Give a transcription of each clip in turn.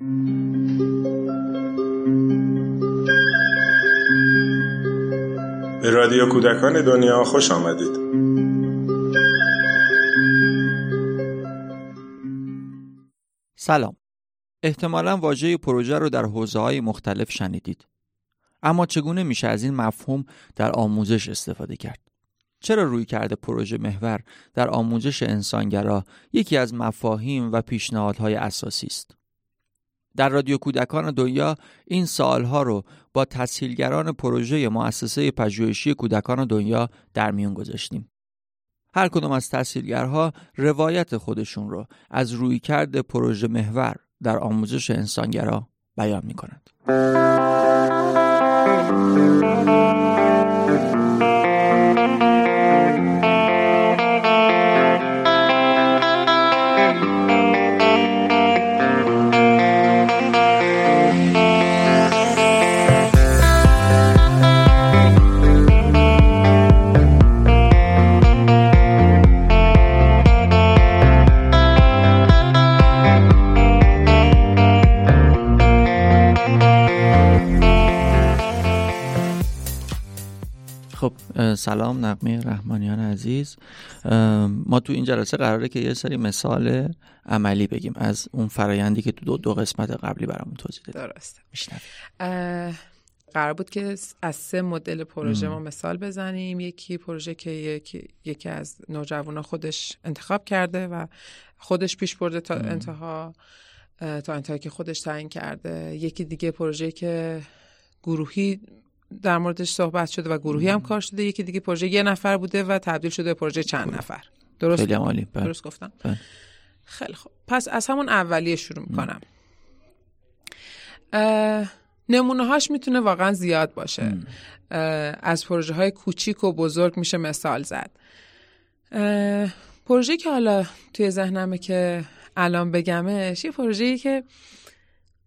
به رادیو کودکان دنیا خوش آمدید. سلام. احتمالا واژه پروژه رو در حوزه های مختلف شنیدید. اما چگونه میشه از این مفهوم در آموزش استفاده کرد؟ چرا روی کرده پروژه محور در آموزش انسانگرا یکی از مفاهیم و پیشنهادهای اساسی است؟ در رادیو کودکان دنیا این سالها رو با تسهیلگران پروژه مؤسسه پژوهشی کودکان دنیا در میون گذاشتیم. هر کدام از تسهیلگرها روایت خودشون رو از رویکرد پروژه محور در آموزش انسانگرا بیان می کنند. سلام نقمه رحمانیان عزیز. ما تو این جلسه قراره که یه سری مثال عملی بگیم از اون فرایندی که تو دو, دو قسمت قبلی برامون توضیح دادیم درسته. قرار بود که از سه مدل پروژه ما مثال بزنیم. یکی پروژه که یکی, یکی از نوجوانا خودش انتخاب کرده و خودش پیش برده تا انتها تا انتهایی که خودش تعیین کرده. یکی دیگه پروژه که گروهی در موردش صحبت شده و گروهی هم کار شده. یکی دیگه پروژه یه نفر بوده و تبدیل شده به پروژه چند نفر. درست؟ خیلی عالی. بله. درست گفتم؟ بله. خیلی خوب. پس از همون اولیه شروع می‌کنم. نمونه هاش می‌تونه واقعا زیاد باشه. از پروژه های کوچیک و بزرگ میشه مثال زد. پروژه که حالا توی ذهنمه که الان بگمش یه پروژه‌ای که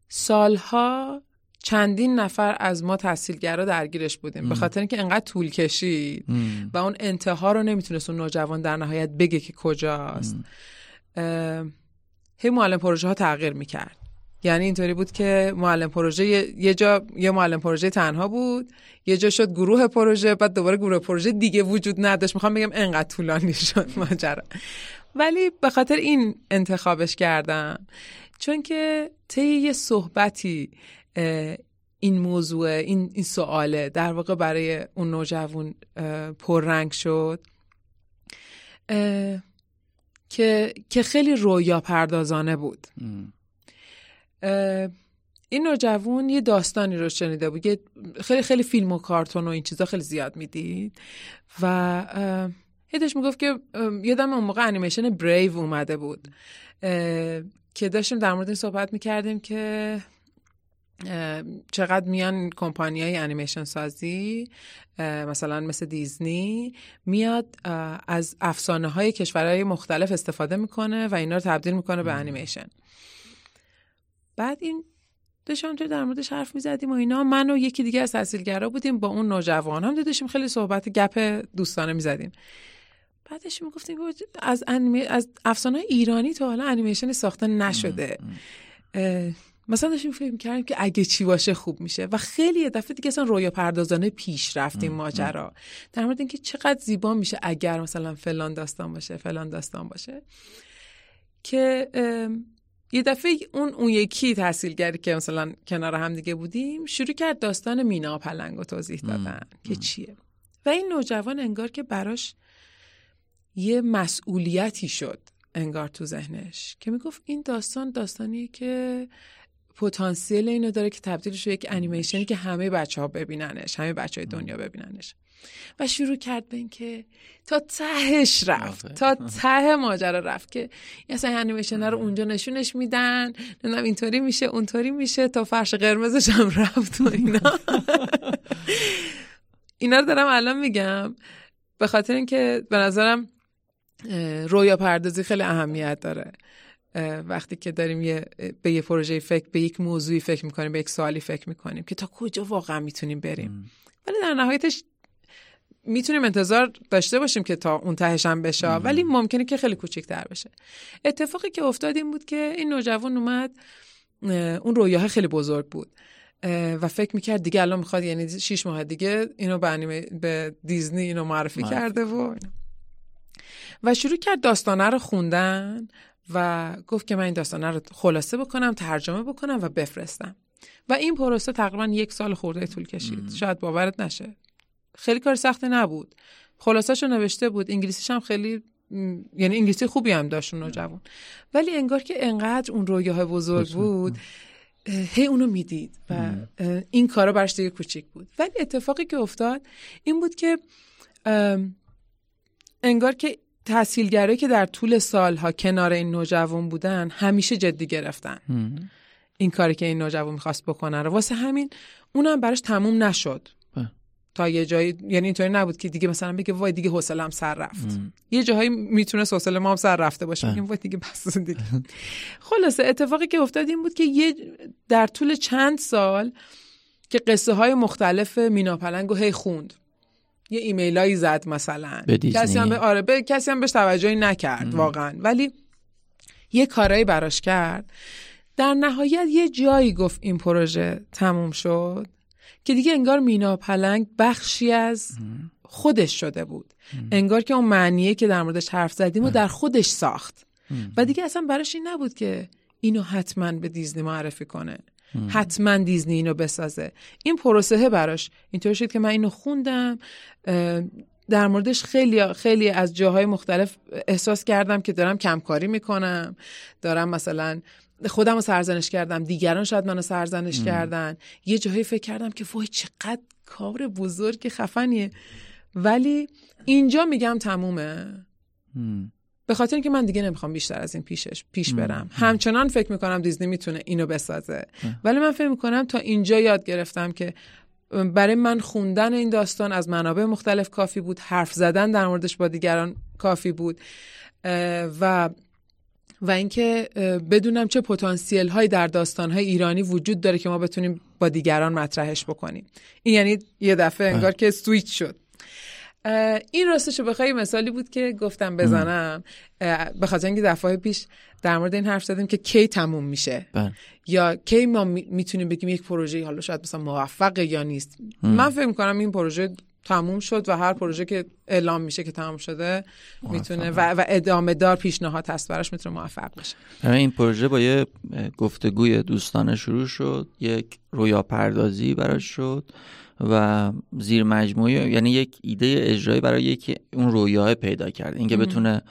سالها چندین نفر از ما تحصیلگرا درگیرش بودیم. به خاطر اینکه انقدر طول کشید و اون انتها رو نمی‌تونست اون نوجوان در نهایت بگه که کجاست. هی معلم پروژه ها تغییر می‌کرد. یعنی اینطوری بود که معلم پروژه یه جا یه معلم پروژه تنها بود یه جا شد گروه پروژه بعد دوباره گروه پروژه دیگه وجود نداشت. می‌خوام بگم انقدر طولانی شد ماجرا. ولی به خاطر این انتخابش کردم. چون که طی یه صحبتی این موضوع این, این سواله. در واقع برای اون نوجوان پررنگ شد. که که خیلی رویا پردازانه بود. این نوجوان یه داستانی رو شنیده بود. خیلی خیلی فیلم و کارتون و این چیزا خیلی زیاد می‌دید. و هیدش می‌گفت که یادم اون موقع انیمیشن بریو اومده بود. که داشتیم در مورد این صحبت می‌کردیم که چقدر میان کمپانی های انیمیشن سازی مثلا مثل دیزنی میاد از افسانه های کشورهای مختلف استفاده می‌کنه و اینا رو تبدیل می‌کنه به انیمیشن. بعد این داشتم تو در موردش حرف می‌زدیم و اینا. من و یکی دیگه از تحصیلگرا بودیم با اون نوجوان. هم داشتیم خیلی صحبت گپ دوستانه می‌زدیم. بعدش می‌گفتیم از انیمی... از افسانه ایرانی تا حالا انیمیشن ساخته نشده. مثلا داشتیم فکر کردیم که اگه چی باشه خوب میشه و خیلی یه دفعه دیگه اصلا رویا پردازانه پیش رفتیم ماجرا. در مورد اینکه چقدر زیبا میشه اگر مثلا فلان داستان باشه فلان داستان باشه. که یه دفعه اون اون یکی تحصیلگری که مثلا کنار هم دیگه بودیم شروع کرد داستان مینا پلنگ و توضیح دادن که چیه. و این نوجوان انگار که براش یه مسئولیتی شد انگار تو ذهنش که می‌گفت این داستان داستانیه که پتانسیل اینو داره که تبدیلش به یک انیمیشنی که همه بچه ها ببیننش همه بچه های دنیا ببیننش. و شروع کرد به اینکه تا تهش رفت تا ته ماجرا رفت که اصلا انیمیشن رو اونجا نشونش میدن نمی‌دونم اینطوری میشه اونطوری میشه تا فرش قرمزش هم رفت و اینا. اینا رو دارم الان میگم به خاطر اینکه به نظرم رویا پردازی خیلی اهمیت داره. وقتی که داریم یه به یه پروژه فکر به یک موضوعی فکر می‌کنیم به یک سوالی فکر می‌کنیم که تا کجا واقعا می‌تونیم بریم. ولی در نهایتش می‌تونیم انتظار داشته باشیم که تا اون تهش هم بشه. ولی ممکنه که خیلی کوچیک‌تر بشه. اتفاقی که افتاد این بود که این نوجوان اومد اون رویاه خیلی بزرگ بود. و فکر می‌کرد دیگه الان می‌خواد یعنی شیش ماه دیگه اینو به, به دیزنی اینو معرفی کرده و و شروع کرد داستانه رو خوندن. و گفت که من این داستانه رو خلاصه بکنم ترجمه بکنم و بفرستم. و این پروسه تقریبا یک سال خورده طول کشید. شاید باورت نشه. خیلی کار سختی نبود. خلاصش رو نوشته بود. انگلیسیش هم خیلی یعنی انگلیسی خوبی هم داشت اون جوان. ولی انگار که انقدر اون رویاه بزرگ بود هی اونو می‌دید و این کارا برش دیگه کوچیک بود. ولی اتفاقی که افتاد این بود که انگار که تحصیلگرایی که در طول سالها کنار این نوجوان بودن همیشه جدی گرفتن. این کاری که این نوجوان می‌خواست بکنن رو. واسه همین اونم براش تموم نشد. تا یه جایی یعنی اینطوری نبود که دیگه مثلا بگه وای دیگه حوصله‌ام سر رفت. یه جاهایی می‌تونه حوصله ما هم سر رفته باشه. میگیم وای دیگه بس دیگه. خلاصه اتفاقی که افتاد این بود که یه در طول چند سال که قصه های مختلف مینا پلنگو هی خوند. یه ایمیلایی زد مثلا. کسی هم به آره به کسی هم بهش توجهی نکرد واقعا. ولی یه کارایی براش کرد. در نهایت یه جایی گفت این پروژه تموم شد که دیگه انگار مینا پلنگ بخشی از خودش شده بود. انگار که اون معنیه که در موردش حرف زدیم و در خودش ساخت. و دیگه اصلا براش این نبود که اینو حتما به دیزنی معرفی کنه. حتما دیزنی اینو بسازه. این پروسه براش اینطور شد که من اینو خوندم در موردش خیلی خیلی از جاهای مختلف احساس کردم که دارم کمکاری می‌کنم. دارم مثلا خودم رو سرزنش کردم دیگران شاید منو سرزنش کردن. یه جاهایی فکر کردم که وای چقدر کار بزرگ خفنیه. ولی اینجا میگم تمومه. به خاطر اینکه من دیگه نمی‌خوام بیشتر از این پیشش پیش برم. همچنان فکر می‌کنم دیزنی می‌تونه اینو بسازه. ولی من فکر می‌کنم تا اینجا یاد گرفتم که برای من خوندن این داستان از منابع مختلف کافی بود. حرف زدن در موردش با دیگران کافی بود. و و اینکه بدونم چه پتانسیل هایی در داستان های ایرانی وجود داره که ما بتونیم با دیگران مطرحش بکنیم. این یعنی یه دفعه انگار که سویچ شد. این راستش بخوای مثالی بود که گفتم بزنم. به خاطر اینکه دفعه پیش در مورد این حرف زدیم که کی تموم میشه. بله. یا کی ما می‌تونیم بگیم یک پروژه حالا شاید مثلا موفقه یا نیست. من فکر می‌کنم این پروژه تموم شد و هر پروژه که اعلام میشه که تموم شده می‌تونه و, و ادامه دار پیشنهاد هست براش می‌تونه موفق بشه این پروژه با یه گفتگوی دوستانه شروع شد یک رویا پردازی براش شد و زیر مجموعه یعنی یک ایده اجرایی برای یک اون رویاه پیدا کرد. اینکه بتونه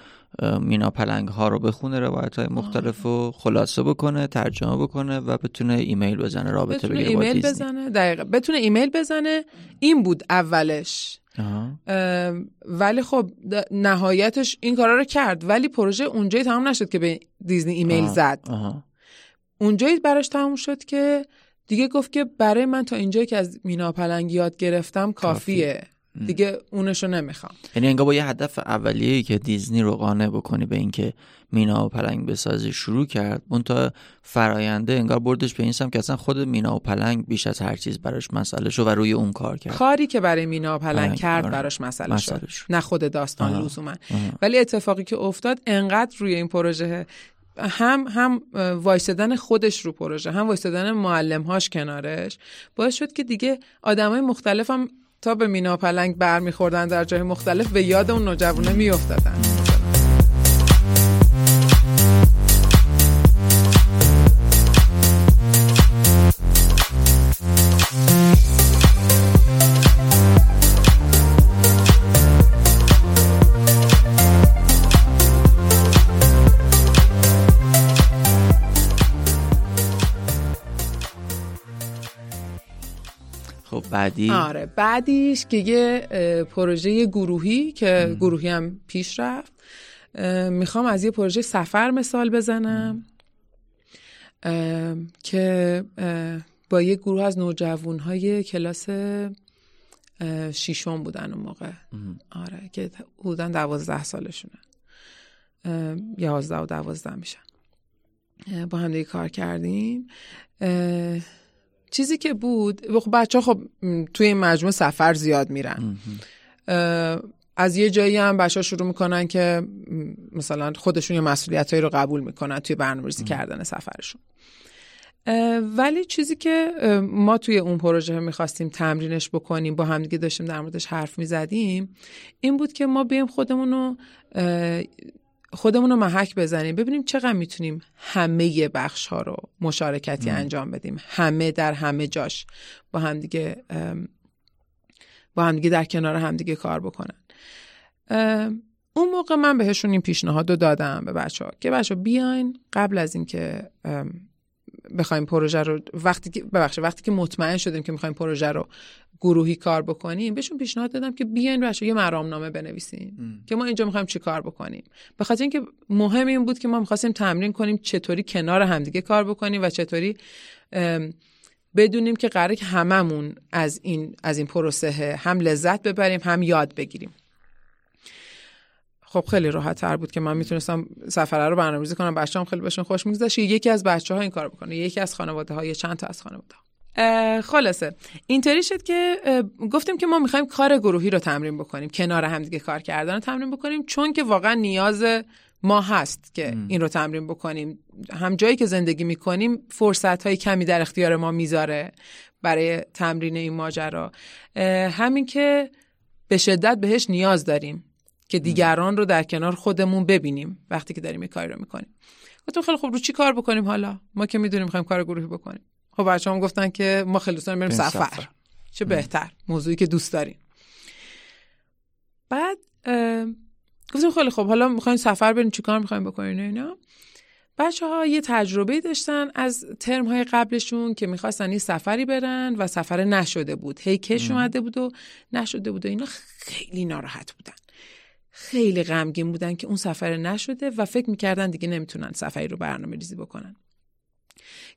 مینا پلنگ ها رو بخونه روایت های مختلف و خلاصه بکنه ترجمه بکنه و بتونه ایمیل بزنه رابطه بگیره ایمیل بزنه. دقیقا. بتونه ایمیل بزنه. این بود اولش. ولی خب نهایتش این کارا رو کرد. ولی پروژه اونجایی تمام نشد که به دیزنی ایمیل زد. اونجایی براش تموم شد که دیگه گفت که برای من تا اینجایی که از مینا پلنگ یاد گرفتم کافیه. دیگه اونشو نمی‌خوام. یعنی انگار با یه هدف اولیه‌ای که دیزنی رو قانع بکنی به اینکه مینا و پلنگ بسازی شروع کرد اون تا فراینده انگار بردش به این سمت که اصلا خود مینا و پلنگ بیش از هر چیز براش مسئله شد و روی اون کار کرد. کاری که برای مینا و پلنگ کرد آره. براش مسئله, شد. نه خود داستان لزوما. ولی اتفاقی که افتاد انقدر روی این پروژه هم هم وایستدن خودش رو پروژه هم وایستدن معلمهاش کنارش باعث شد که دیگه آدمای مختلف هم تا به مینا پلنگ برمیخوردن در جای مختلف به یاد اون نوجوانه میافتادن. بعدی؟ آره بعدیش که یه پروژه گروهی که گروهی هم پیش رفت. می‌خوام از یه پروژه سفر مثال بزنم. که با یه گروه از نوجوان های کلاس شیشم بودن اون موقع. آره که بودن دوازده سالشونه. یازده و دوازده میشن. با هم دیگه کار کردیم. چیزی که بود خب بچه خب توی این مجموعه سفر زیاد میرن. از یه جایی هم بچه ها شروع می‌کنن که مثلا خودشون یه مسئولیت رو قبول می‌کنن توی برنامه‌ریزی کردن سفرشون. ولی چیزی که ما توی اون پروژه می‌خواستیم تمرینش بکنیم با همدیگه داشتیم در موردش حرف می‌زدیم این بود که ما بیم خودمون رو خودمون رو محک بزنیم ببینیم چقدر می‌تونیم همه بخش ها رو مشارکتی انجام بدیم. همه در همه جاش با همدیگه با همدیگه در کنار همدیگه کار بکنن. اون موقع من بهشون این پیشنهاد رو دادم به بچه ها که بچه ها بیاین قبل از اینکه بخوایم پروژه رو وقتی که ببخشید وقتی که مطمئن شدیم که می‌خوایم پروژه رو گروهی کار بکنیم بهشون پیشنهاد دادم که بیاین بچه یه مرامنامه بنویسیم که ما اینجا می‌خوایم چی کار بکنیم. به خاطر اینکه مهم این بود که ما می‌خواستیم تمرین کنیم چطوری کنار همدیگه کار بکنیم و چطوری بدونیم که قراره که هممون از این از این پروسه هم لذت ببریم هم یاد بگیریم. خب خیلی راحت تر بود که من می‌تونستم سفره رو برنامه‌ریزی کنم. بچه‌ام خیلی بهشون خوش میگذشت. یکی از بچه ها این کار بکنه. یکی از خانواده ها چند تا از خانواده خلاصه. اینطوری شد که گفتیم که ما می‌خوایم کار گروهی رو تمرین بکنیم. کنار همدیگه کار کردن رو تمرین بکنیم. چون که واقعا نیاز ما هست که این رو تمرین بکنیم. هم جایی که زندگی می‌کنیم فرصت های کمی در اختیار ما می‌ذاره برای تمرین این ماجرا. همین که به شدت بهش نیاز داریم. که دیگران رو در کنار خودمون ببینیم وقتی که داریم این کاری رو می‌کنیم. گفتم خیلی خوب رو چی کار بکنیم حالا؟ ما که می‌دونیم می‌خوایم کار گروهی بکنیم. خب بچه هم گفتن که ما خیلی دوست بریم سفر. سفر. چه بهتر موضوعی که دوست داریم. بعد گفتیم خیلی خوب حالا می‌خوایم سفر بریم چیکار می‌خوایم بکنیم اینا. بچه ها یه تجربه داشتن از ترم های قبلشون که می‌خواستن یه سفری برن و سفر نشده بود. هی کش اومده بود و نشده بود و اینا خیلی ناراحت بودن. خیلی غمگین بودن که اون سفر نشده و فکر می‌کردن دیگه نمی‌تونن سفری رو برنامه ریزی بکنن.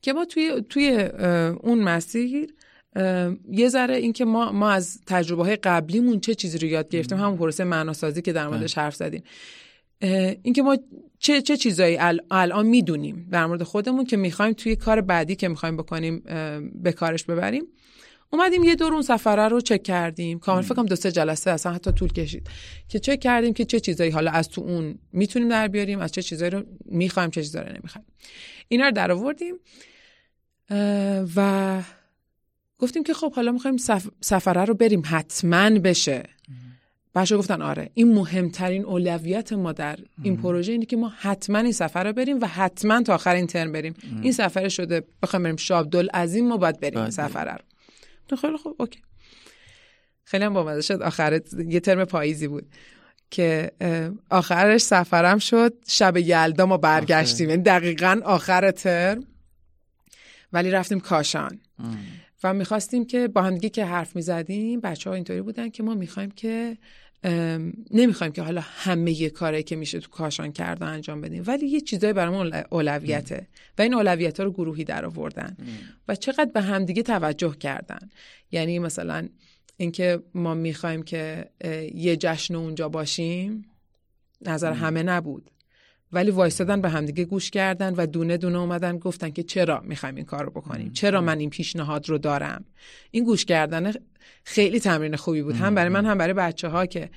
که ما توی, توی اون مسیر یه ذره اینکه ما ما از تجربه های قبلیمون چه چیزی رو یاد گرفتیم همون پروسه معناسازی که در موردش حرف زدیم. اینکه ما چه چه چیزایی الان می‌دونیم در مورد خودمون که می‌خوایم توی کار بعدی که می‌خوایم بکنیم به کارش ببریم. اومدیم یه دور اون سفره رو چک کردیم. کامل فکرم دو سه جلسه اصلا حتی طول کشید که چک کردیم که چه چیزایی حالا از تو اون می‌تونیم در بیاریم از چه چیزایی رو می‌خوایم چه چیزایی رو نمی‌خوایم. اینا رو در آوردیم و گفتیم که خب حالا می‌خوایم سف... سفره رو بریم حتما بشه. بچه گفتن آره این مهمترین اولویت ما در این پروژه اینه که ما حتما این سفر رو بریم و حتما تا آخر این ترم بریم. این سفر شده بخوایم بریم شابدل از این ما باید بریم این سفر رو. خیلی خوب اوکی. خیلی هم بامزه شد. آخر یه ترم پاییزی بود که آخرش سفرم شد. شب یلدا ما برگشتیم. یعنی دقیقا آخر ترم. ولی رفتیم کاشان. و می‌خواستیم که با همدیگه که حرف می‌زدیم بچه ها اینطوری بودن که ما می‌خوایم که نمی‌خوایم که حالا همه کاری که میشه تو کاشان کرده انجام بدیم. ولی یه چیزایی برامون اولویته. و این اولویت ها رو گروهی در آوردن. و چقدر به همدیگه توجه کردن. یعنی مثلا اینکه ما می‌خوایم که یه جشن اونجا باشیم نظر همه نبود. ولی وایستادن به همدیگه گوش کردن و دونه دونه اومدن گفتن که چرا می‌خوایم این کار رو بکنیم چرا من این پیشنهاد رو دارم؟ این گوش کردن خیلی تمرین خوبی بود. هم برای من هم برای بچه ها که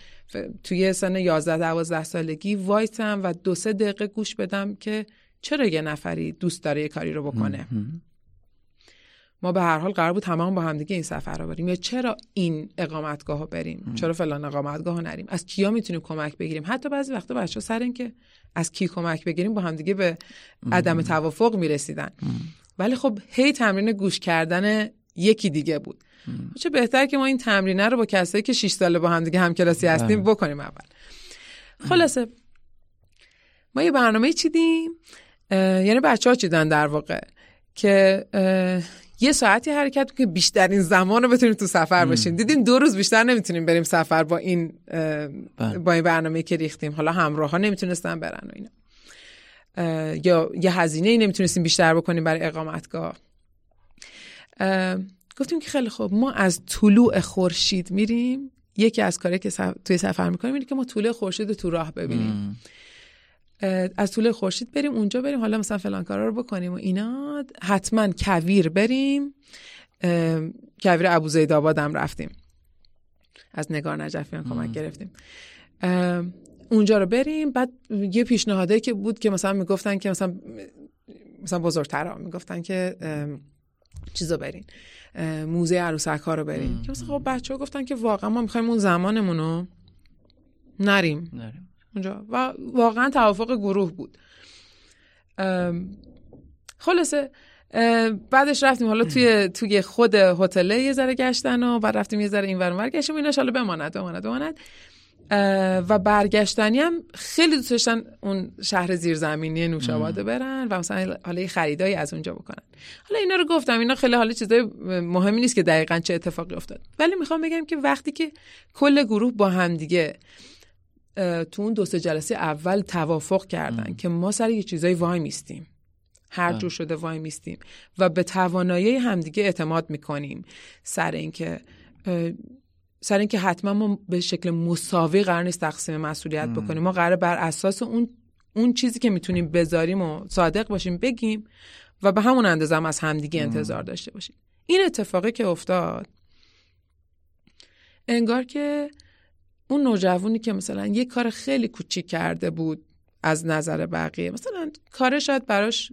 توی سن 11 12 سالگی وایسم و دو سه دقیقه گوش بدم که چرا یه نفری دوست داره یه کاری رو بکنه؟ ما به هر حال قرار بود تمام با همدیگه این سفر رو بریم. یا چرا این اقامتگاه رو بریم؟ چرا فلان اقامتگاه رو نریم؟ از کیا می‌تونیم کمک بگیریم؟ حتی بعضی وقتا بچه سر این که از کی کمک بگیریم با همدیگه به عدم توافق می‌رسیدن. ولی خب هی تمرین گوش کردن یکی دیگه بود. چه بهتر که ما این تمرینه رو با کسایی که 6 ساله با همدیگه همکلاسی هستیم بله. بکنیم اول. خلاصه ما یه برنامه چیدیم یعنی بچه ها چیدن در واقع؟ که یه ساعتی حرکت که بیشترین زمان رو بتونیم تو سفر باشیم دیدیم دو روز بیشتر نمی‌تونیم بریم سفر با این بله. با این برنامه که ریختیم. حالا همراه ها نمی‌تونستن برن و اینا. یا یه هزینه ای نمی‌تونستیم بیشتر بکنیم برای اقامتگاه. گفتیم که خیلی خوب ما از طلوع خورشید میریم. یکی از کاری که توی سفر می‌کنیم اینه که ما طلوع خورشید رو تو راه ببینیم. از طول خورشید بریم اونجا بریم حالا مثلا فلان کارا رو بکنیم و اینا. حتما کویر بریم. کویر ابوزید آبادم رفتیم. از نگار نجفیان کمک گرفتیم. اونجا رو بریم. بعد یه پیشنهاده که بود که مثلا می‌گفتن که مثلا مثلا بزرگترها می‌گفتن که چیزا برین. موزه عروسک ها رو برین. که مثلا خب بچه ها گفتن که واقعا ما می‌خوایم اون زمانمون رو نریم. نریم. اونجا. و واقعا توافق گروه بود. خلاصه بعدش رفتیم حالا توی توی خود هتل یه ذره گشتن و بعد رفتیم یه ذره این ور گشتیم. اینا حالا بماند بماند بماند. و برگشتنی هم خیلی دوست داشتن اون شهر زیرزمینی نوشاباده برن و مثلا حالا یه خریدایی از اونجا بکنن. حالا اینا رو گفتم اینا خیلی حالا چیزای مهمی نیست که دقیقا چه اتفاقی افتاد. ولی می‌خوام بگم که وقتی که کل گروه با هم دیگه تو اون دو سه جلسه اول توافق کردن که ما سر یه چیزای وای میستیم. هر جور شده وای میستیم. و به توانایی همدیگه اعتماد می‌کنیم. سر اینکه سر اینکه حتما ما به شکل مساوی قرار نیست تقسیم مسئولیت بکنیم. ما قرار بر اساس اون اون چیزی که می‌تونیم بذاریم و صادق باشیم بگیم و به همون اندازه هم از همدیگه انتظار داشته باشیم. این اتفاقی که افتاد انگار که اون نوجوانی که مثلا یه کار خیلی کوچیک کرده بود از نظر بقیه مثلا کار شاید براش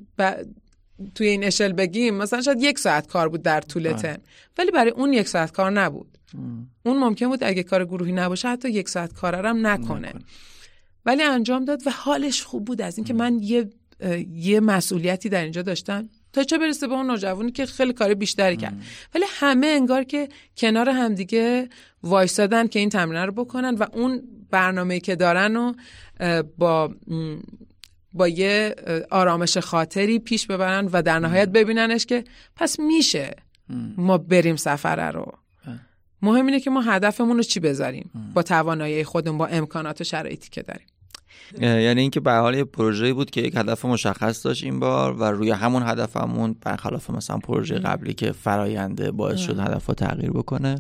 توی این اشل بگیم مثلا شاید یک ساعت کار بود در طول ترم ولی برای اون یک ساعت کار نبود. اون ممکن بود اگه کار گروهی نباشه حتی یک ساعت کارم نکنه. ولی انجام داد و حالش خوب بود از اینکه من یه یه مسئولیتی در اینجا داشتم. تا چه برسه به اون نوجوانی که خیلی کار بیشتری کرد. ولی همه انگار که کنار همدیگه وایسادن که این تمرینه رو بکنن و اون برنامه که دارن و با با یه آرامش خاطری پیش ببرن و در نهایت ببیننش که پس میشه ما بریم سفره رو. مهم اینه که ما هدفمون رو چی بذاریم؟ با توانایی خودمون با امکانات و شرایطی که داریم. یعنی اینکه به حال یه پروژه بود که یک هدف مشخص داشت این بار و روی همون هدفمون برخلاف مثلا پروژه قبلی که فراینده باعث شد هدف رو تغییر بکنه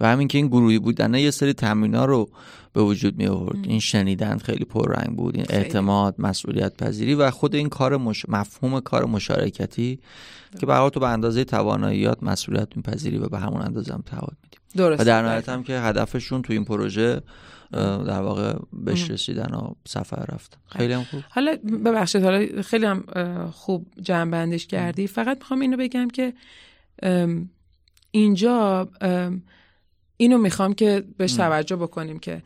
و همین که این گروهی بودن یه سری تمرینا رو به وجود می آورد این شنیدن خیلی پررنگ بود این اعتماد مسئولیت پذیری و خود این کار مفهوم کار مشارکتی که برای تو به اندازه تواناییات مسئولیت میپذیری و به همون اندازه هم تعهد درست و در نهایت هم که هدفشون تو این پروژه در واقع بهش رسیدن و سفر رفت. خیلی. هم خوب. حالا ببخشید حالا خیلی هم خوب جمع بندش کردی. فقط می‌خوام اینو بگم که اینجا اینو می‌خوام که بهش توجه بکنیم که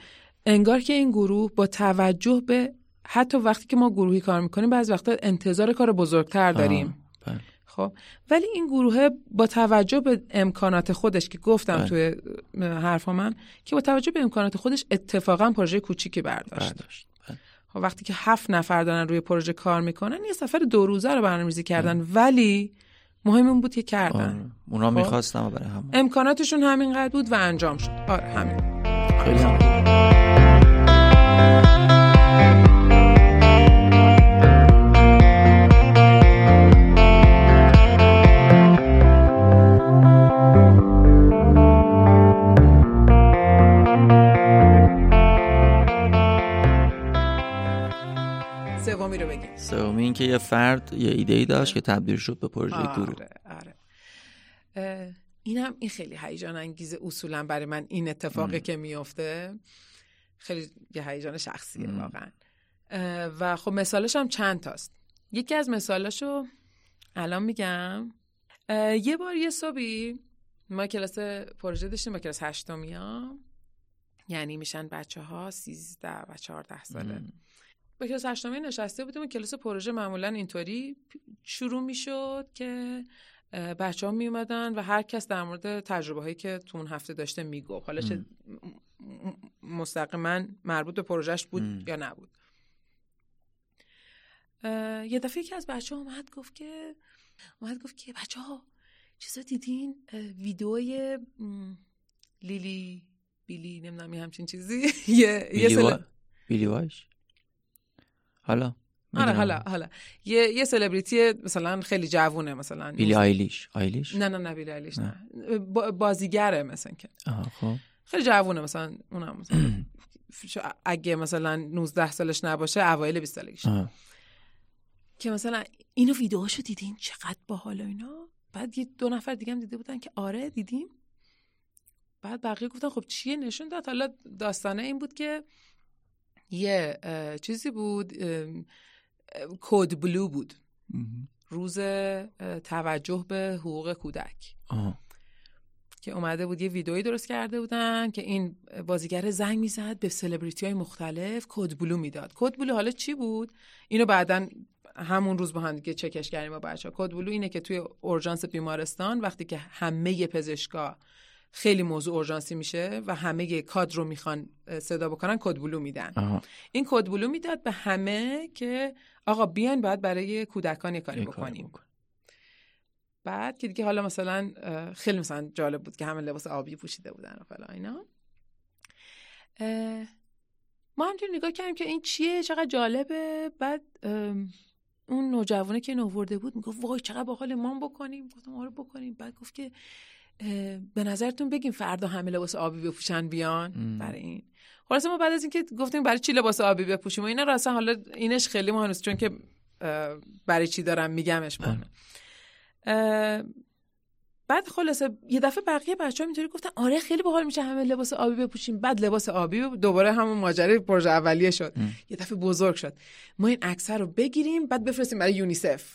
انگار که این گروه با توجه به حتی وقتی که ما گروهی کار می‌کنیم بعض وقتا انتظار کار بزرگتر داریم. بله. خب. ولی این گروه با توجه به امکانات خودش که گفتم بله. توی حرف من که با توجه به امکانات خودش اتفاقا پروژه کوچیکی برداشت. برداشت. بله. خب وقتی که هفت نفر دارن روی پروژه کار می‌کنن یه سفر دو روزه رو برنامه‌ریزی کردن. ولی مهم این بود که کردن. آره. اونا خب. می‌خواستم برای همون. امکاناتشون همینقدر بود و انجام شد. آره همین. خیلی هم سومی این که یه فرد یه ایده ای داشت که تبدیل شد به پروژه گروه. آره. آره اه، این هم این خیلی هیجان انگیزه اصولا برای من این اتفاقی که میفته خیلی یه هیجان شخصیه واقعا. اه، و خب مثالش هم چند تاست. یکی از مثالاشو الان میگم. یه بار یه صبحی ما کلاس پروژه داشتیم با کلاس هشتمی ها یعنی میشن بچه ها سیزده و چهارده ساله. با کلاس هشتمی نشسته بودیم و کلاس پروژه معمولا اینطوری شروع می‌شد که بچه ها می اومدن و هر کس در مورد تجربه هایی که تو اون هفته داشته می‌گفت. حالا چه مستقیما مربوط به پروژهش بود م. یا نبود. یه دفعه یکی از بچه ها اومد گفت که اومد گفت که بچه ها چیزا دیدین؟ ویدئوی لیلی بیلی نمی‌دونم همچین چیزی. یه. بیلی واش حالا آره. حالا حالا. یه یه سلبریتی مثلا خیلی جوونه مثلا. بیلی آیلیش. آیلیش؟ نه نه نه بیلی آیلیش نه. با- بازیگره مثلا که. خب. خیلی جوونه مثلا اونم مثلا. اگه مثلا 19 سالش نباشه اوایل 20 سالگیش. که مثلا اینو ویدیوهاشو دیدین؟ چقدر باحال اینا. بعد یه دو نفر دیگه هم دیده بودن که آره دیدیم. بعد بقیه گفتن خب چیه؟ نشون داد. حالا داستانه این بود که یه چیزی بود code blue بود. روز توجه به حقوق کودک. که اومده بود یه ویدئویی درست کرده بودن که این بازیگر زنگ می‌زد به سلبریتی های مختلف code blue می‌داد. code blue حالا چی بود؟ اینو بعدا همون روز با هم دیگه چکش کردیم با بچه code blue اینه که توی اورژانس بیمارستان وقتی که همه پزشکا خیلی موضوع اورژانسی میشه و همه کادر رو می‌خوان صدا بکنن کد بلو میدن. این کد بلو می‌داد به همه که آقا بیاین باید برای کودکان یه کاری بکنیم. بعد که دیگه حالا مثلا خیلی مثلا جالب بود که همه لباس آبی پوشیده بودن و فلا اینا. ما همینطور نگاه کردیم که این چیه چقدر جالبه. بعد اون نوجوانه که نوورده بود می‌گفت وای چقدر باحال ما بکنیم. گفتم آره بکنیم. بعد گفت که به نظرتون بگیم فردا همه لباس آبی بپوشن بیان؟ برای این. خلاصه ما بعد از اینکه گفتیم برای چی لباس آبی بپوشیم و اینا راستن حالا اینش خیلی مهم چون که برای چی دارم میگمش مهمه. بعد خلاصه یه دفعه بقیه بچه ها اینطوری گفتن آره خیلی باحال میشه همه لباس آبی بپوشیم. بعد لباس آبی دوباره همون ماجرای پروژه اولیه شد. یه دفعه بزرگ شد. ما این عکس رو بگیریم بعد بفرستیم برای یونیسف.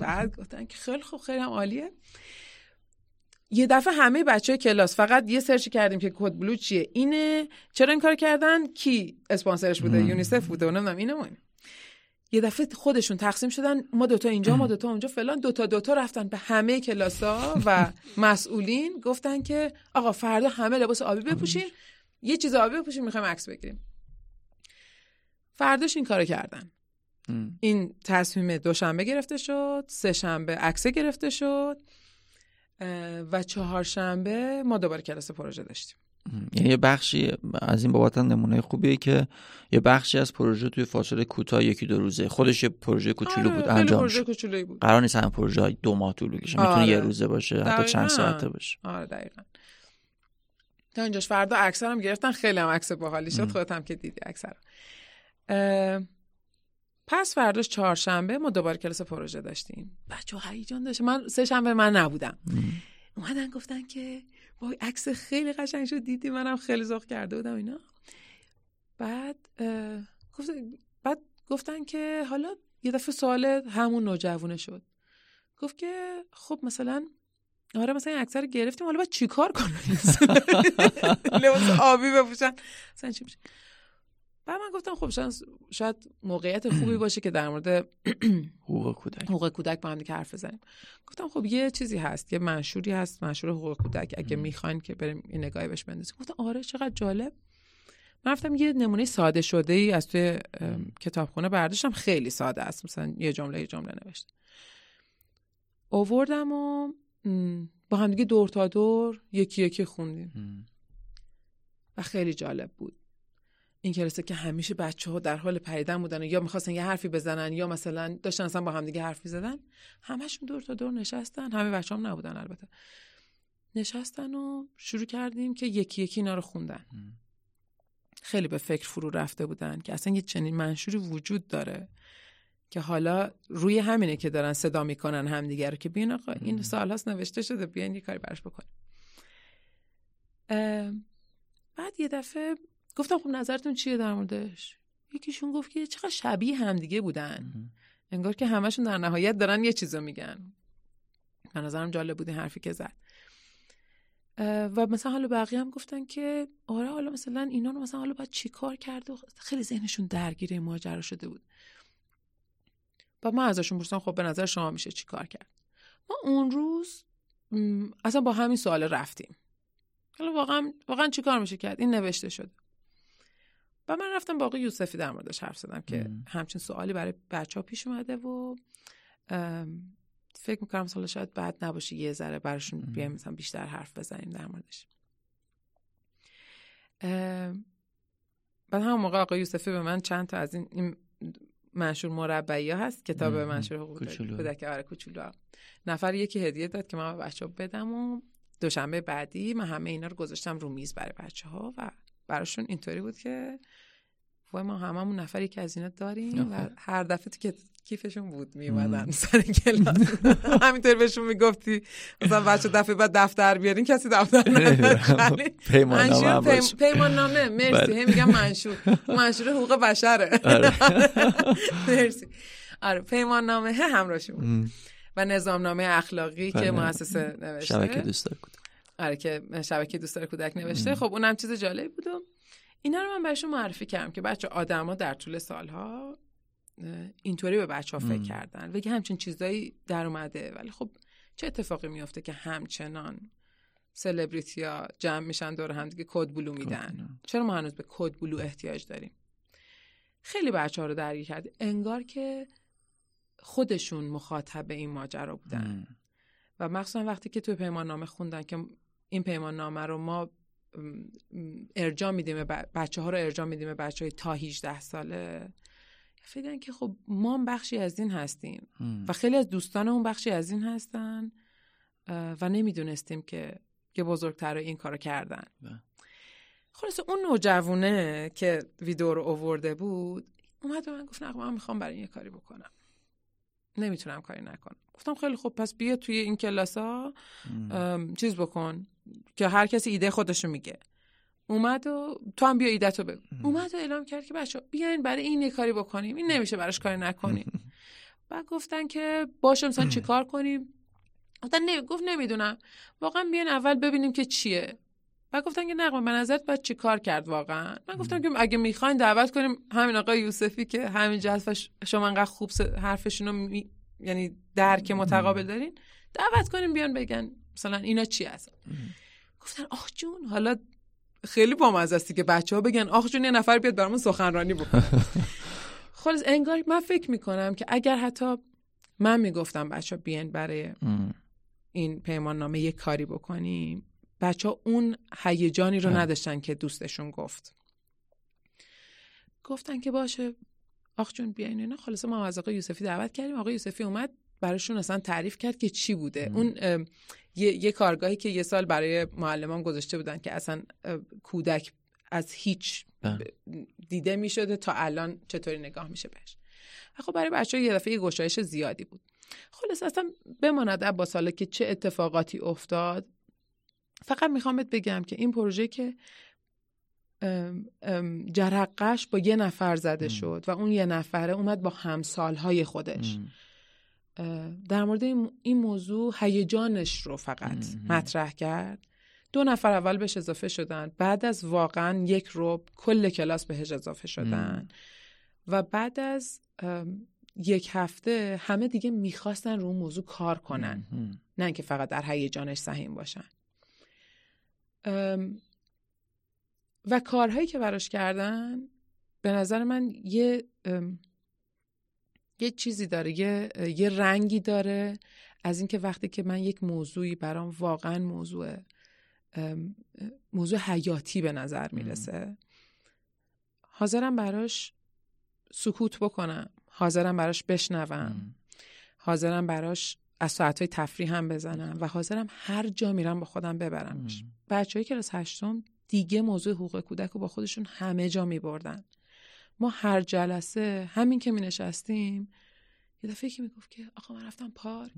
بعد گفتن که خیلی خوب خیلی هم عالیه. یه دفعه همه بچه کلاس فقط یه سرچ کردیم که کد بلو چیه اینه. چرا این کار کردن؟ کی اسپانسرش بوده؟ یونیسف بوده؟ و نمی‌دونم اینه یه دفعه خودشون تقسیم شدن ما دوتا اینجا ما دوتا اونجا فلان دوتا دوتا رفتن به همه کلاسا و مسئولین گفتن که آقا فردا همه لباس آبی بپوشین یه چیز آبی بپوشین می‌خوایم عکس بگیریم. فرداش این کارو کردن. این تصمیم دوشنبه گرفته شد سه شنبه عکس گرفته شد. و چهارشنبه ما دوباره کلاس پروژه داشتیم. یعنی یه بخشی از این بابت نمونه خوبیه که یه بخشی از پروژه توی فاصله کوتاه یکی دو روزه. خودش یه پروژه کوچولو آره، بود انجام پروژه کوچولویی بود. قرار نیست هم پروژه دو ماه طول بکشه. می‌تونه آره. یه روزه باشه حتی چند ساعته باشه. آره دقیقا. تا اینجاش فردا اکثرم گرفتن. خیلی هم عکس باحالی شد. خودت هم که دیدی اکثر پس فرداش چهارشنبه ما دوباره کلاس پروژه داشتیم. بچه هیجان داشت. من سه شنبه من نبودم. اومدن گفتن که وای عکس خیلی قشنگ شد. دیدی منم خیلی ذوق کرده بودم اینا. بعد گفت بعد گفتن که حالا یه دفعه سوال همون نوجوانه شد. گفت که خب مثلا آره مثلا این اکثر گرفتیم. حالا باید چیکار کنیم؟ لباس آبی بپوشن. مثلا چی میشه؟ بعد من گفتم خب شاید, شاید موقعیت خوبی باشه که در مورد حقوق کودک. حقوق کودک با هم دیگه حرف بزنیم. گفتم خب یه چیزی هست یه منشوری هست منشور حقوق کودک. اگه می‌خواین که بریم این نگاهی بهش بندازیم. گفتم آره چقدر جالب. من رفتم یه نمونه ساده شده ای از توی کتابخونه برداشتم. خیلی ساده است. مثلا یه جمله یه جمله نوشت آوردم و با هم دیگه دور تا دور یکی یکی خوندیم. و خیلی جالب بود. این کلاسه که همیشه بچه ها در حال پریدن بودن و یا می‌خواستن یه حرفی بزنن یا مثلا داشتن اصلا با هم دیگه حرف زدن همشون دور تا دور نشستن. همه بچه هم نبودن البته. نشستن و شروع کردیم که یکی یکی اینا رو خوندن. خیلی به فکر فرو رفته بودن که اصلا یه چنین منشوری وجود داره که حالا روی همینه که دارن صدا می‌کنن همدیگه رو که بیان آقا این سال هاست نوشته شده بیان یه کاری براش بکنیم. بعد یه دفعه گفتم خب نظرتون چیه در موردش؟ یکیشون گفت که چقدر شبیه همدیگه بودن. انگار که همشون در نهایت دارن یه چیزو میگن. به نظرم جالب بود این حرفی که زد. و مثلا حالا بقیه هم گفتن که آره حالا مثلا اینا رو مثلا حالا باید چی کار کرد و خیلی ذهنشون درگیر ماجرا شده بود. و من ازشون پرسیدم خب به نظر شما میشه چی کار کرد؟ ما اون روز اصلا با همین سوال رفتیم. حالا واقعا واقعا چی کار میشه کرد؟ این نوشته شده. و من رفتم با آقای یوسفی در موردش حرف زدم که همچین سوالی برای بچه ها پیش اومده و فکر می‌کنم سالا شاید بعد نباشه یه ذره براشون بیایم مثلا بیشتر حرف بزنیم در موردش. بعد همون موقع آقای یوسفی به من چند تا از این, این منشور مربعی ها هست کتاب منشور حقوق کودک آره کوچولو. نفر یکی هدیه داد که من به بچه ها بدم و دوشنبه بعدی من همه اینا رو گذاشتم رو میز برای بچه ها و براشون اینطوری بود که وای ما هممون نفری که از اینا داریم و هر دفعه تو که کیفشون بود میومدن سر کلاس. همینطور بهشون می‌گفتی مثلا بچه دفعه بعد دفتر بیارین کسی دفتر نداره. پیمان نامه مرسی. هی میگم منشور. منشور حقوق بشره. مرسی. آره پیمان نامه همراهشون و نظام نامه اخلاقی که مؤسسه نوشته. شبکه دوست داره کودک آره که شبکه دوست داره کودک نوشته. خب اونم چیز جالبی بود و اینا رو من بهشون معرفی کردم که بچه آدما در طول سالها اینطوری به بچه ها فکر کردن. و همچین چیزایی در اومده. ولی خب چه اتفاقی میفته که همچنان سلبریتی ها جمع میشن دور هم دیگه کد بلو میدن؟ چرا ما هنوز به کد بلو احتیاج داریم؟ خیلی بچه ها رو درگیر کرده انگار که خودشون مخاطب این ماجرا بودن. و مخصوصا وقتی که توی پیمان نامه خوندن که این پیمان نامه رو ما ارجا میدیم بچه ها رو ارجا میدیم به بچه های تا 18 ساله. فکر که خب ما بخشی از این هستیم و خیلی از دوستان اون بخشی از این هستن و نمی‌دونستیم که که بزرگتر این کارو کردن. خلاصه اون نوجوونه که ویدیو رو اوورده بود اومد به من گفت نه من می‌خوام برای یه کاری بکنم. نمی‌تونم کاری نکنم. گفتم خیلی خوب پس بیا توی این کلاس ها چیز بکن. که هر کسی ایده خودشو میگه. اومد و تو هم بیا ایده تو بگو اومد و اعلام کرد که بچه بیاین برای این یه کاری بکنیم این نمیشه براش کاری نکنیم. بعد گفتن که باشه مثلا چیکار کنیم؟ گفتن گفت نمی‌دونم. واقعا بیاین اول ببینیم که چیه. و گفتن که نقمه به نظرت باید چی کار کرد واقعا؟ من گفتم که اگه می‌خواین دعوت کنیم همین آقای یوسفی که همین جلسه شما انقدر خوب حرفشون رو می... یعنی درک متقابل دارین دعوت کنیم بیان بگن. مثلا اینا چی هست گفتن آخ جون حالا خیلی بامزه استی که بچه ها بگن آخ جون یه نفر بیاد برامون سخنرانی بکنه. خلاص انگار من فکر می‌کنم که اگر حتی من می‌گفتم بچه ها بیان برای این پیمان نامه یه کاری بکنیم بچه ها اون هیجانی رو نداشتن که دوستشون گفت. گفتن که باشه آخ جون بیاین اینا. خلاصه ما از آقای یوسفی دعوت کردیم. آقای یوسفی اومد براشون اصلا تعریف کرد که چی بوده. اون یه،, یه کارگاهی که یه سال برای معلمان گذاشته بودن که اصلا کودک از هیچ دیده می شده تا الان چطوری نگاه میشه بهش. و خب برای بچه یه دفعه یه گشایش زیادی بود. خلاص اصلا بماند با ساله که چه اتفاقاتی افتاد. فقط می‌خوام بگم که این پروژه که جرقش با یه نفر زده شد و اون یه نفره اومد با همسالهای خودش. در مورد این موضوع هیجانش رو فقط مطرح کرد. دو نفر اول بهش اضافه شدن. بعد از واقعا یک رو کل کلاس بهش اضافه شدن. و بعد از یک هفته همه دیگه می‌خواستن رو اون موضوع کار کنن. نه اینکه فقط در هیجانش سهیم باشن. و کارهایی که براش کردن به نظر من یه یه چیزی داره یه, یه رنگی داره از اینکه وقتی که من یک موضوعی برام واقعا موضوع موضوع حیاتی به نظر می‌رسه حاضرم براش سکوت بکنم حاضرم براش بشنوم حاضرم براش از ساعتهای تفریح هم بزنم و حاضرم هر جا میرم با خودم ببرمش. بچه های کلاس هشتم دیگه موضوع حقوق کودک رو با خودشون همه جا می بردن. ما هر جلسه همین که می نشستیم یه دفعه که می‌گفت که آقا من رفتم پارک.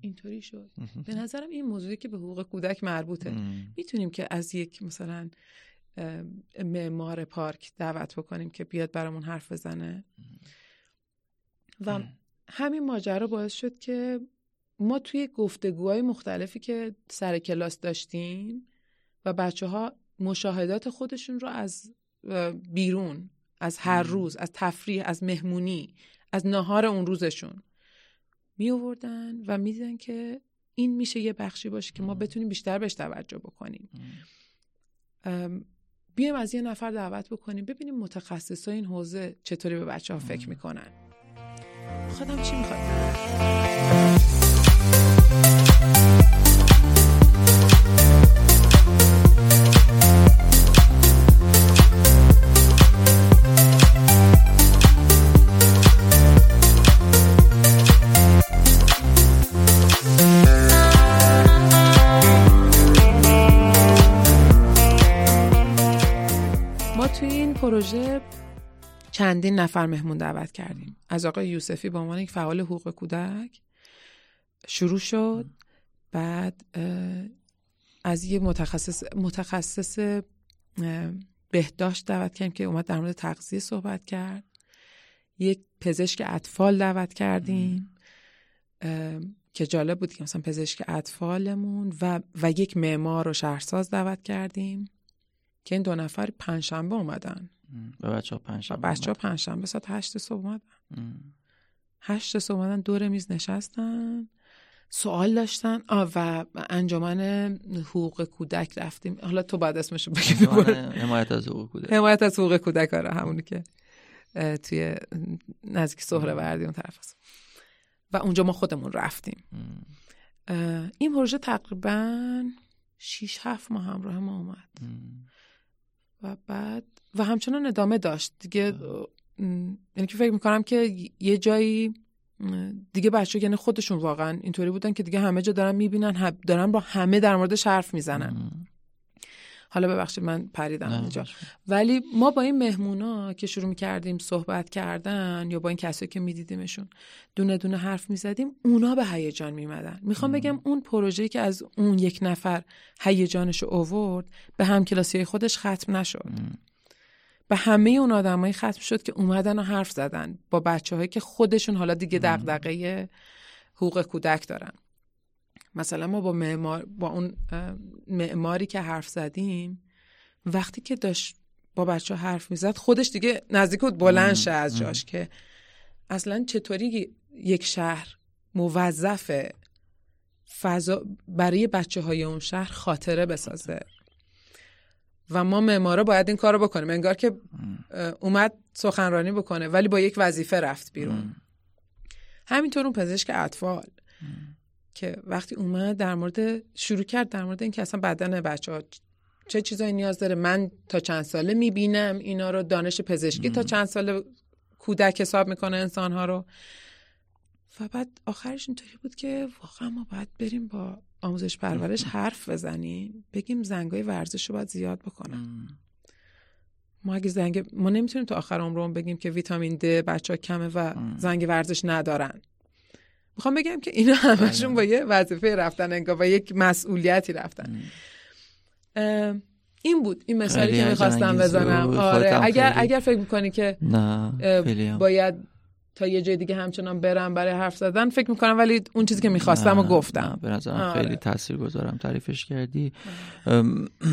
اینطوری شد. به نظرم این موضوعی که به حقوق کودک مربوطه. می‌تونیم که از یک مثلا معمار پارک دعوت بکنیم که بیاد برامون حرف بزنه. و همین ماجرا باعث شد که ما توی گفتگوهای مختلفی که سر کلاس داشتیم و بچه ها مشاهدات خودشون رو از بیرون از هر روز از تفریح از مهمونی از نهار اون روزشون. می آوردن و میدن که این میشه یه بخشی باشه که ما بتونیم بیشتر بهش توجه بکنیم. بیایم از یه نفر دعوت بکنیم ببینیم متخصص این حوزه چطوری به بچه ها فکر می‌کنن. خودم چی می‌خواد پروژه چندین نفر مهمون دعوت کردیم. از آقای یوسفی به عنوان یک فعال حقوق کودک شروع شد. بعد از یه متخصص متخصص بهداشت دعوت کردیم که اومد در مورد تغذیه صحبت کرد. یک پزشک اطفال دعوت کردیم که جالب بود که مثلا پزشک اطفالمون و, و یک معمار و شهرساز دعوت کردیم که این دو نفر پنجشنبه اومدن. و بچه ها پنجشنبه بچه ها پنجشنبه ساعت هشت صبح اومدن. هشت صبح اومدن دور میز نشستن. سوال داشتن. آه و انجمن حقوق کودک رفتیم. حالا تو بعد اسمشو بگی. حمایت از حقوق کودک. حمایت از حقوق کودک آره همونی که توی نزدیک سهره وردی اون طرف هست. و اونجا ما خودمون رفتیم. این پروژه تقریبا 6 7 ماه همراه ما اومد. و بعد و همچنان ادامه داشت. دیگه یعنی که فکر می‌کنم که یه جایی دیگه بچه یعنی خودشون واقعا اینطوری بودن که دیگه همه جا دارن می‌بینن دارن با همه در موردش حرف می‌زنن. حالا ببخشید من پریدم اینجا. ولی ما با این مهمونا که شروع می‌کردیم صحبت کردن یا با این کسایی که میدیدیمشون دونه دونه حرف می‌زدیم اونا به هیجان میمدن. می‌خوام بگم اون پروژه که از اون یک نفر هیجانش اوورد به هم کلاسی خودش ختم نشد. به همه اون آدمایی ختم شد که اومدن و حرف زدن با بچه هایی که خودشون حالا دیگه دغدغه حقوق کودک دارن. مثلا ما با معمار با اون معماری که حرف زدیم وقتی که داشت با بچه حرف می‌زد خودش دیگه نزدیک بود بلند شه از جاش که اصلا چطوری یک شهر موظف فضا برای بچه های اون شهر خاطره بسازه؟ و ما معمارا باید این کارو بکنیم. انگار که اومد سخنرانی بکنه ولی با یک وظیفه رفت بیرون. همینطور اون پزشک اطفال. که وقتی اومد در مورد شروع کرد در مورد اینکه اصلا بدن بچه ها چه چیزایی نیاز داره. من تا چند ساله می‌بینم اینا رو دانش پزشکی تا چند ساله کودک حساب می‌کنه انسان ها رو. و بعد آخرش اینطوری بود که واقعا ما باید بریم با آموزش پرورش حرف بزنیم بگیم زنگای ورزش رو باید زیاد بکنن. ما اگه زنگ ما نمی‌تونیم تا آخر عمرمون بگیم که ویتامین د بچه ها کمه و زنگ ورزش ندارن. می‌خوام بگم که اینا همشون با یه وظیفه رفتن انگار و یک مسئولیتی رفتن. این بود این مثالی که می‌خواستم بزنم. آره اگر اگر فکر می‌کنی که نه باید تا یه جای دیگه همچنان برم برای حرف زدن. فکر می‌کنم ولی اون چیزی که می‌خواستم و گفتم. به نظرم آره. خیلی تاثیر گذارم تعریفش کردی.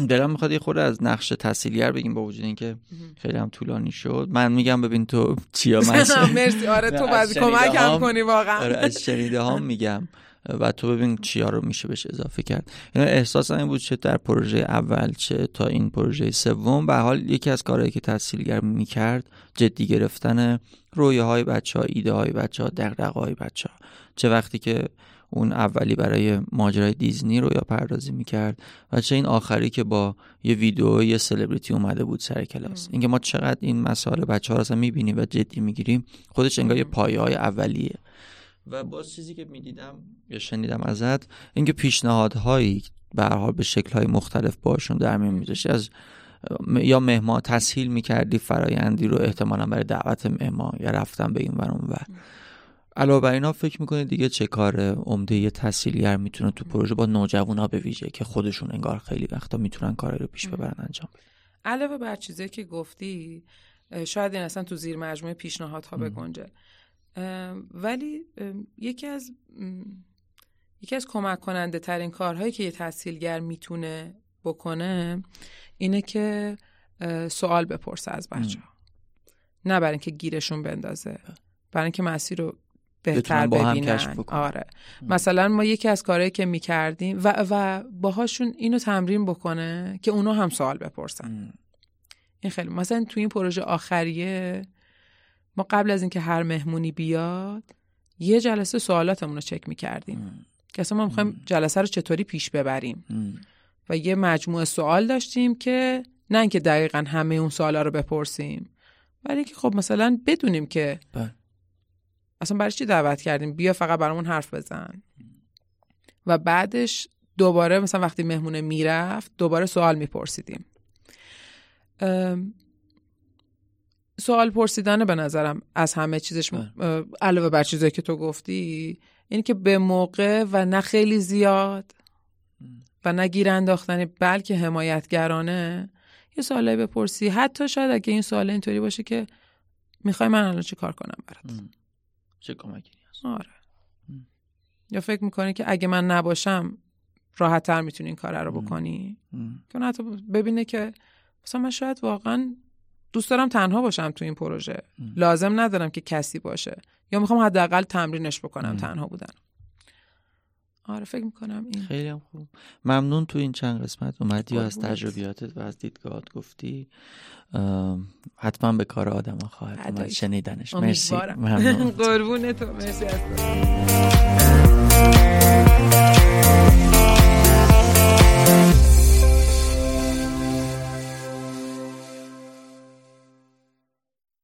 دلم می‌خواد یه خورده از نقش تحصیلگر بگیم با وجود اینکه خیلی هم طولانی شد. من میگم ببین تو چیا من مرسی. آره تو کمک هم کنی واقعا. آره از شنیده ها میگم. و تو ببین چیا رو میشه بهش اضافه کرد. یعنی احساس این بود چه در پروژه اول چه تا این پروژه سوم. به حال یکی از کارهایی که تحصیلگر می‌کرد جدی گرفتن رویه های بچه ها ایده های بچه ها دقدقه های بچه ها چه وقتی که اون اولی برای ماجرای دیزنی رو یا پردازی می‌کرد و چه این آخری که با یه ویدیو یه سلبریتی اومده بود سر کلاس. اینکه ما چقدر این مسائل بچه ها رو می‌بینیم و جدی می‌گیریم خودش انگار یه پایه های اولیه. و باز چیزی که می‌دیدم یا شنیدم ازت اینکه پیشنهادهایی به حال به شکلهای مختلف باشون در میون میذاشتی. از یا مهمان تسهیل می‌کردی فرایندی رو احتمالا برای دعوت مهمان یا رفتن به این ور و علاوه بر اینا فکر می‌کنید دیگه چه کار عمده یه تحصیلگر می‌تونه تو پروژه با نوجوانا به ویژه که خودشون انگار خیلی وقتا می‌تونن کاری رو پیش ببرن انجام علاوه بر چیزی که گفتی شاید این اصلا تو زیر مجموعه پیشنهادها بگنجه. ولی یکی از یکی از کمک کننده ترین کارهایی که یه تحصیلگر می‌تونه بکنه اینه که سوال بپرسه از بچه ها نه برای اینکه گیرشون بندازه برای اینکه مسیر رو بهتر ببینن. آره. مثلا ما یکی از کارهایی که می‌کردیم و, و باهاشون اینو تمرین بکنه که اونا هم سوال بپرسن. این خیلی مثلا تو این پروژه آخریه ما قبل از اینکه هر مهمونی بیاد یه جلسه سوالاتمون رو چک می‌کردیم. که اصلا ما می‌خوایم جلسه رو چطوری پیش ببریم؟ و یه مجموعه سوال داشتیم که نه اینکه دقیقا همه اون سوالا رو بپرسیم ولی که خب مثلا بدونیم که بله. اصلا برای چی دعوت کردیم؟ بیا فقط برامون حرف بزن. و بعدش دوباره مثلا وقتی مهمونه می‌رفت دوباره سوال میپرسیدیم. سوال پرسیدن به نظرم از همه چیزش بله. علاوه بر چیزایی که تو گفتی اینی که به موقع و نه خیلی زیاد و نه گیر انداختنی بلکه حمایتگرانه یه سوالی بپرسی. حتی شاید اگه این سوال اینطوری باشه که می‌خوای من الان چی کار کنم برات؟ چه کمکی آره. یا فکر می‌کنی که اگه من نباشم راحت تر می‌تونی این کار رو بکنی؟ که حتی ببینه که مثلا من شاید واقعا دوست دارم تنها باشم تو این پروژه. لازم ندارم که کسی باشه. یا می‌خوام حداقل تمرینش بکنم تنها بودن. آره فکر می‌کنم این. خیلی هم خوب. ممنون تو این چند قسمت اومدی و از تجربیاتت و از دیدگاهات گفتی. حتما به کار آدم ها خواهد اومد. شنیدنش. مرسی. ممنون. قربون تو. مرسی